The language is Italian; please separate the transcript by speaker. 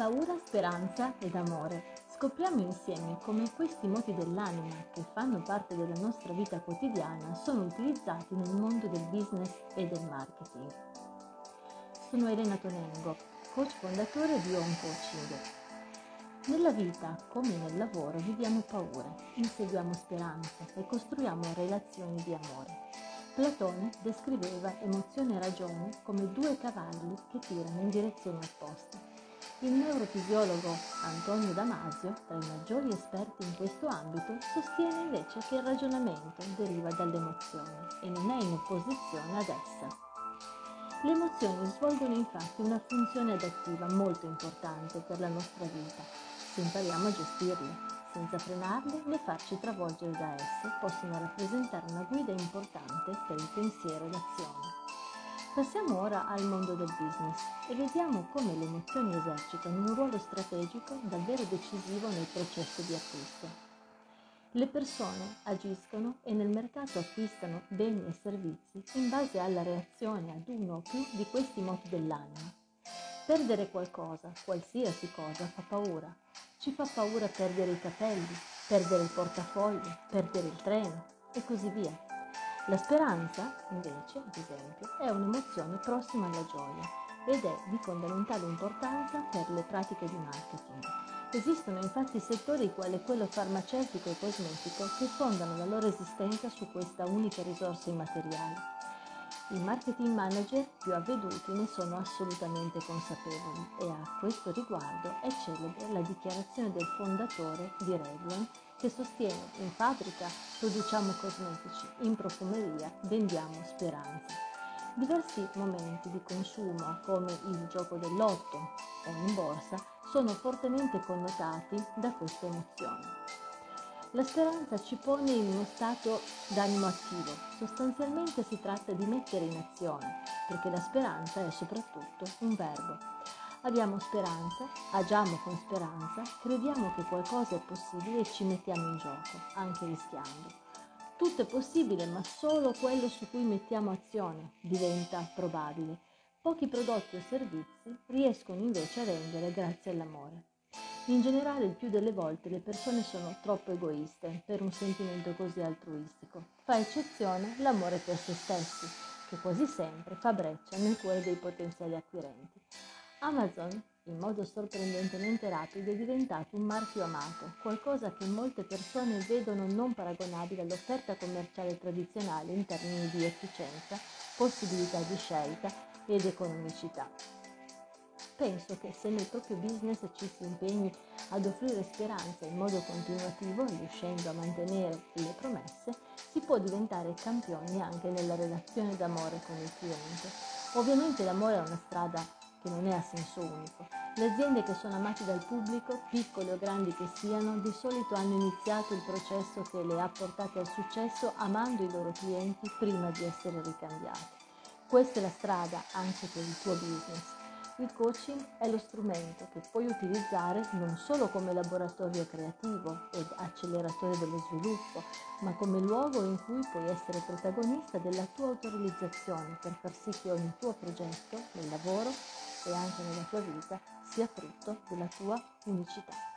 Speaker 1: Paura, speranza ed amore. Scopriamo insieme come questi moti dell'anima, che fanno parte della nostra vita quotidiana, sono utilizzati nel mondo del business e del marketing. Sono Elena Tonengo, coach fondatore di Home Coaching. Nella vita, come nel lavoro, viviamo paure, inseguiamo speranze e costruiamo relazioni di amore. Platone descriveva emozione e ragione come due cavalli che tirano in direzione opposta. Il neurofisiologo Antonio Damasio, tra i maggiori esperti in questo ambito, sostiene invece che il ragionamento deriva dall'emozione e non è in opposizione ad essa. Le emozioni svolgono infatti una funzione adattiva molto importante per la nostra vita, se impariamo a gestirle, senza frenarle né farci travolgere da esse, possono rappresentare una guida importante per il pensiero e l'azione. Passiamo ora al mondo del business e vediamo come le emozioni esercitano un ruolo strategico davvero decisivo nel processo di acquisto. Le persone agiscono e nel mercato acquistano beni e servizi in base alla reazione ad uno o più di questi moti dell'anima. Perdere qualcosa, qualsiasi cosa, fa paura. Ci fa paura perdere i capelli, perdere il portafoglio, perdere il treno e così via. La speranza, invece, ad esempio, è un'emozione prossima alla gioia ed è di fondamentale importanza per le pratiche di marketing. Esistono infatti settori quali quello farmaceutico e cosmetico che fondano la loro esistenza su questa unica risorsa immateriale. I marketing manager più avveduti ne sono assolutamente consapevoli e a questo riguardo è celebre la dichiarazione del fondatore di Revlon che sostiene in fabbrica produciamo cosmetici, in profumeria vendiamo speranza. Diversi momenti di consumo come il gioco dell'otto o in borsa sono fortemente connotati da queste emozioni. La speranza ci pone in uno stato d'animo attivo, sostanzialmente si tratta di mettere in azione, perché la speranza è soprattutto un verbo Abbiamo speranza, agiamo con speranza, crediamo che qualcosa è possibile e ci mettiamo in gioco, anche rischiando. Tutto è possibile, ma solo quello su cui mettiamo azione diventa probabile. Pochi prodotti o servizi riescono invece a rendere grazie all'amore. In generale, il più delle volte le persone sono troppo egoiste per un sentimento così altruistico. Fa eccezione l'amore per se stessi, che quasi sempre fa breccia nel cuore dei potenziali acquirenti. Amazon, in modo sorprendentemente rapido, è diventato un marchio amato, qualcosa che molte persone vedono non paragonabile all'offerta commerciale tradizionale in termini di efficienza, possibilità di scelta ed economicità. Penso che se nel proprio business ci si impegni ad offrire speranza in modo continuativo, riuscendo a mantenere le promesse, si può diventare campioni anche nella relazione d'amore con il cliente. Ovviamente l'amore è una strada che non è a senso unico. Le aziende che sono amate dal pubblico, piccole o grandi che siano, di solito hanno iniziato il processo che le ha portate al successo amando i loro clienti prima di essere ricambiati. Questa è la strada anche per il tuo business. Il coaching è lo strumento che puoi utilizzare non solo come laboratorio creativo ed acceleratore dello sviluppo, ma come luogo in cui puoi essere protagonista della tua autorealizzazione per far sì che ogni tuo progetto nel lavoro e anche nella tua vita sia frutto della tua unicità.